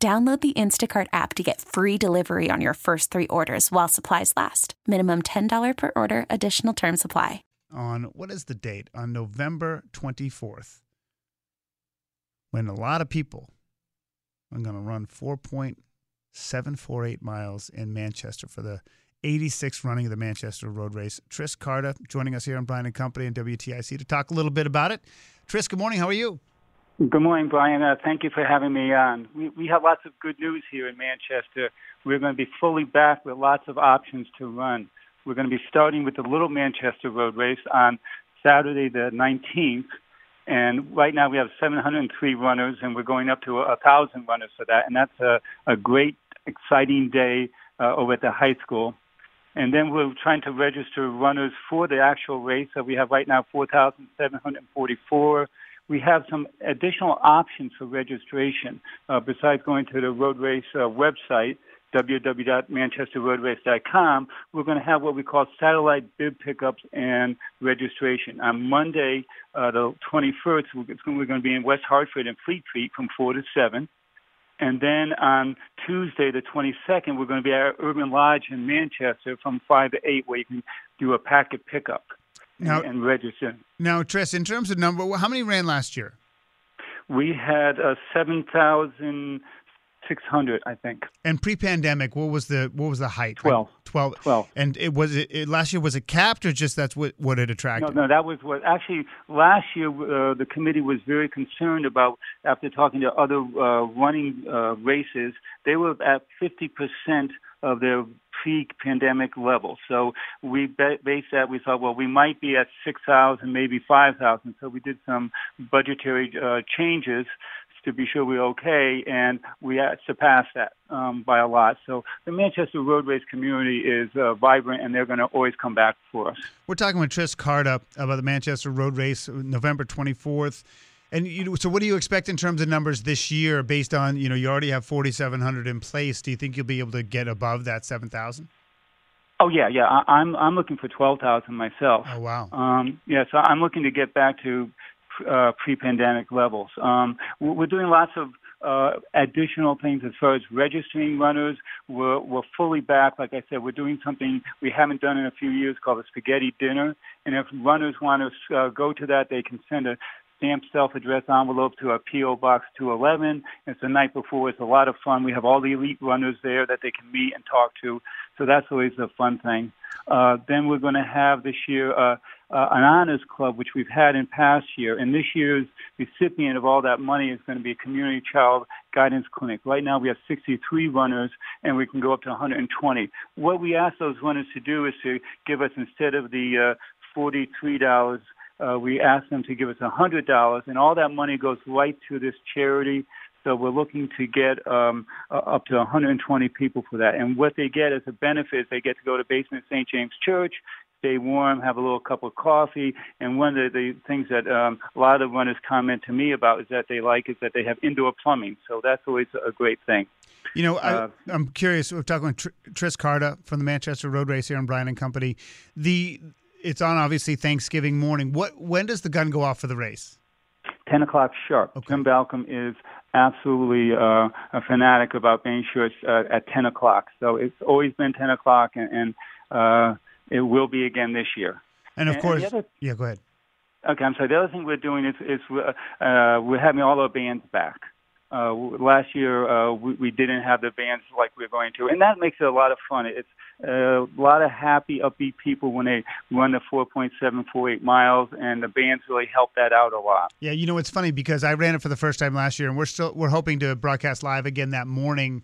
Download the Instacart app to get free delivery on your first three orders while supplies last. Minimum $10 per order, additional term supply. On what is the date? On November 24th, when a lot of people are going to run 4.748 miles in Manchester for the 86th running of the Manchester Road Race. Tris Carta joining us here on Brian and Company and WTIC to talk a little bit about it. Tris, good morning. How are you? Good morning, Brian. Uh, thank you for having me on. We, we have lots of good news here in Manchester. We're going to be fully back with lots of options to run. We're going to be starting with the Little Manchester Road Race on Saturday the 19th. And right now we have 703 runners, and we're going up to a, a thousand runners for that. And that's a, a great, exciting day uh, over at the high school. And then we're trying to register runners for the actual race. So we have right now 4,744 we have some additional options for registration uh, besides going to the road race uh, website www.manchesterroadrace.com, we're going to have what we call satellite bib pickups and registration. On Monday, uh, the 21st, we're going to be in West Hartford and Fleet Feet from 4 to 7. And then on Tuesday, the 22nd, we're going to be at Urban Lodge in Manchester from 5 to 8, where you can do a packet pickup now, and, and register. Now, Tris, in terms of number, how many ran last year? We had uh, seven thousand six hundred, I think. And pre-pandemic, what was the what was the height? Twelve. Twelve. Twelve. And it was it, it, last year was it capped or just that's what what it attracted? No, no, that was what actually last year uh, the committee was very concerned about after talking to other uh, running uh, races. They were at fifty percent of their pre-pandemic level. So we based that. We thought, well, we might be at 6,000, maybe 5,000. So we did some budgetary uh, changes to be sure we're okay, and we surpassed that um, by a lot. So the Manchester Road Race community is uh, vibrant, and they're going to always come back for us. We're talking with Tris Carta about the Manchester Road Race, November 24th. And you, so, what do you expect in terms of numbers this year, based on you know you already have 4,700 in place? Do you think you'll be able to get above that 7,000? Oh yeah, yeah. I, I'm I'm looking for 12,000 myself. Oh wow. Um, yeah, so I'm looking to get back to uh, pre-pandemic levels. Um, we're doing lots of uh, additional things as far as registering runners. We're, we're fully back. Like I said, we're doing something we haven't done in a few years called a spaghetti dinner. And if runners want to uh, go to that, they can send a stamped self-addressed envelope to our P.O. Box 211. It's the night before. It's a lot of fun. We have all the elite runners there that they can meet and talk to. So that's always a fun thing. Uh, then we're going to have this year uh, uh, an honors club, which we've had in past year. And this year's recipient of all that money is going to be a community child guidance clinic. Right now we have 63 runners, and we can go up to 120. What we ask those runners to do is to give us instead of the uh, $43 uh, we asked them to give us a hundred dollars, and all that money goes right to this charity. So we're looking to get um, uh, up to 120 people for that. And what they get as a benefit is they get to go to Basement St. James Church, stay warm, have a little cup of coffee. And one of the, the things that um, a lot of the runners comment to me about is that they like is that they have indoor plumbing. So that's always a great thing. You know, uh, I, am curious. We're talking with Tris Carta from the Manchester Road Race here on Brian and Company. The it's on obviously Thanksgiving morning. What when does the gun go off for the race? Ten o'clock sharp. Okay. Jim Balcome is absolutely uh, a fanatic about being sure it's uh, at ten o'clock. So it's always been ten o'clock, and, and uh, it will be again this year. And of and, course, and other, yeah, go ahead. Okay, I'm sorry. The other thing we're doing is, is uh, we're having all our bands back. Uh, last year uh, we, we didn't have the bands like we're going to, and that makes it a lot of fun. It's uh, a lot of happy, upbeat people when they run the 4.748 miles, and the bands really help that out a lot. Yeah, you know it's funny because I ran it for the first time last year, and we're still we're hoping to broadcast live again that morning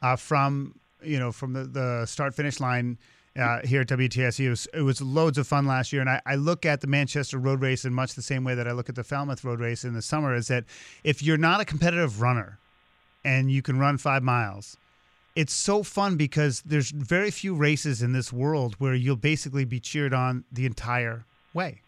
uh, from you know from the, the start finish line uh, here at WTSU. It was, it was, loads of fun last year, and I, I, look at the Manchester Road Race in much the same way that I look at the Falmouth Road Race in the summer. Is that if you're not a competitive runner, and you can run five miles. It's so fun because there's very few races in this world where you'll basically be cheered on the entire way.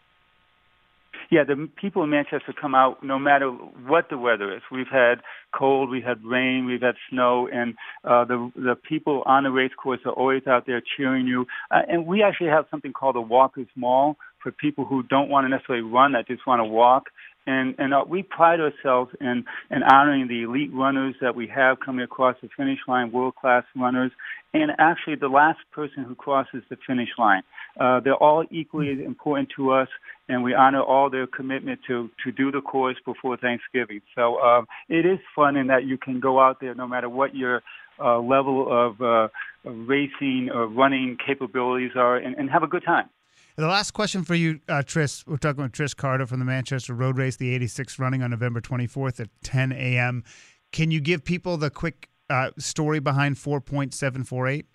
Yeah, the people in Manchester come out no matter what the weather is. We've had cold, we've had rain, we've had snow, and uh, the the people on the race course are always out there cheering you. Uh, and we actually have something called a Walkers Mall for people who don't want to necessarily run, that just want to walk and and uh, we pride ourselves in in honoring the elite runners that we have coming across the finish line, world class runners, and actually the last person who crosses the finish line. Uh, they're all equally important to us, and we honor all their commitment to to do the course before Thanksgiving. So um, it is fun in that you can go out there no matter what your uh, level of uh, racing or running capabilities are, and, and have a good time. The last question for you, uh, Tris. We're talking with Tris Carta from the Manchester Road Race, the 86 running on November 24th at 10 a.m. Can you give people the quick uh, story behind 4.748?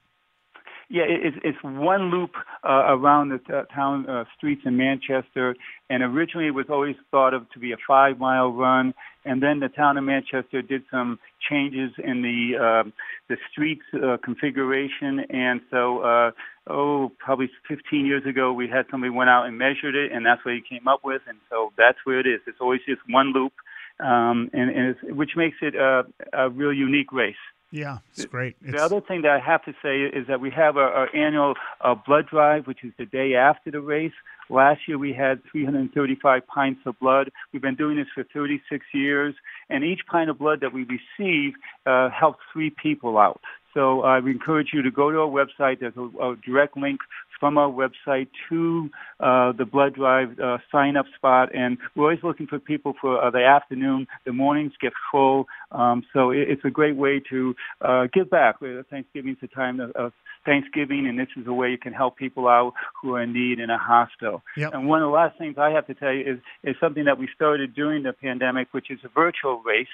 Yeah, it's, it's one loop uh, around the t- town uh, streets in Manchester, and originally it was always thought of to be a five mile run, and then the town of Manchester did some changes in the uh, the streets uh, configuration, and so uh, oh, probably 15 years ago, we had somebody went out and measured it, and that's what he came up with, and so that's where it is. It's always just one loop, um, and, and it's, which makes it a, a real unique race. Yeah, it's great. It's... The other thing that I have to say is that we have our, our annual uh, blood drive, which is the day after the race. Last year we had 335 pints of blood. We've been doing this for 36 years, and each pint of blood that we receive uh, helps three people out. So uh, I encourage you to go to our website. There's a, a direct link from our website to uh, the blood drive uh, sign up spot. And we're always looking for people for uh, the afternoon. The mornings get full. Um, so it, it's a great way to uh, give back. Thanksgiving's a time of, of Thanksgiving, and this is a way you can help people out who are in need in a hospital. Yep. And one of the last things I have to tell you is, is something that we started during the pandemic, which is a virtual race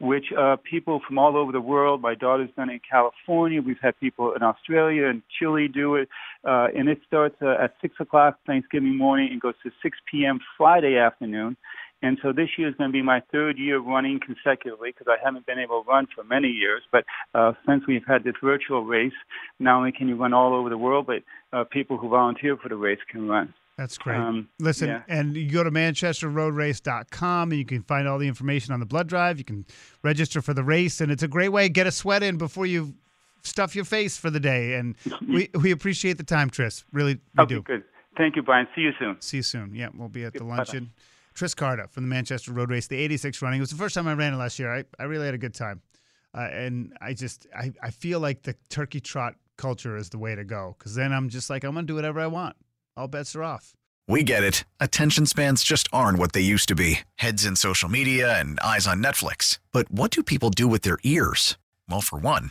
which uh, people from all over the world, my daughter's done it in California, we've had people in Australia and Chile do it, uh, and it starts uh, at 6 o'clock Thanksgiving morning and goes to 6 p.m. Friday afternoon. And so this year is going to be my third year running consecutively because I haven't been able to run for many years. But uh, since we've had this virtual race, not only can you run all over the world, but uh, people who volunteer for the race can run. That's great. Um, Listen, yeah. and you go to manchesterroadrace.com and you can find all the information on the blood drive. You can register for the race, and it's a great way to get a sweat in before you stuff your face for the day. And we, we appreciate the time, Tris. Really, we okay, do. Good. Thank you, Brian. See you soon. See you soon. Yeah, we'll be at the luncheon. Tris Carta from the Manchester Road Race, the 86 running. It was the first time I ran it last year. I, I really had a good time. Uh, and I just, I, I feel like the turkey trot culture is the way to go because then I'm just like, I'm going to do whatever I want all bets are off. We get it. Attention spans just aren't what they used to be heads in social media and eyes on Netflix. But what do people do with their ears? Well, for one,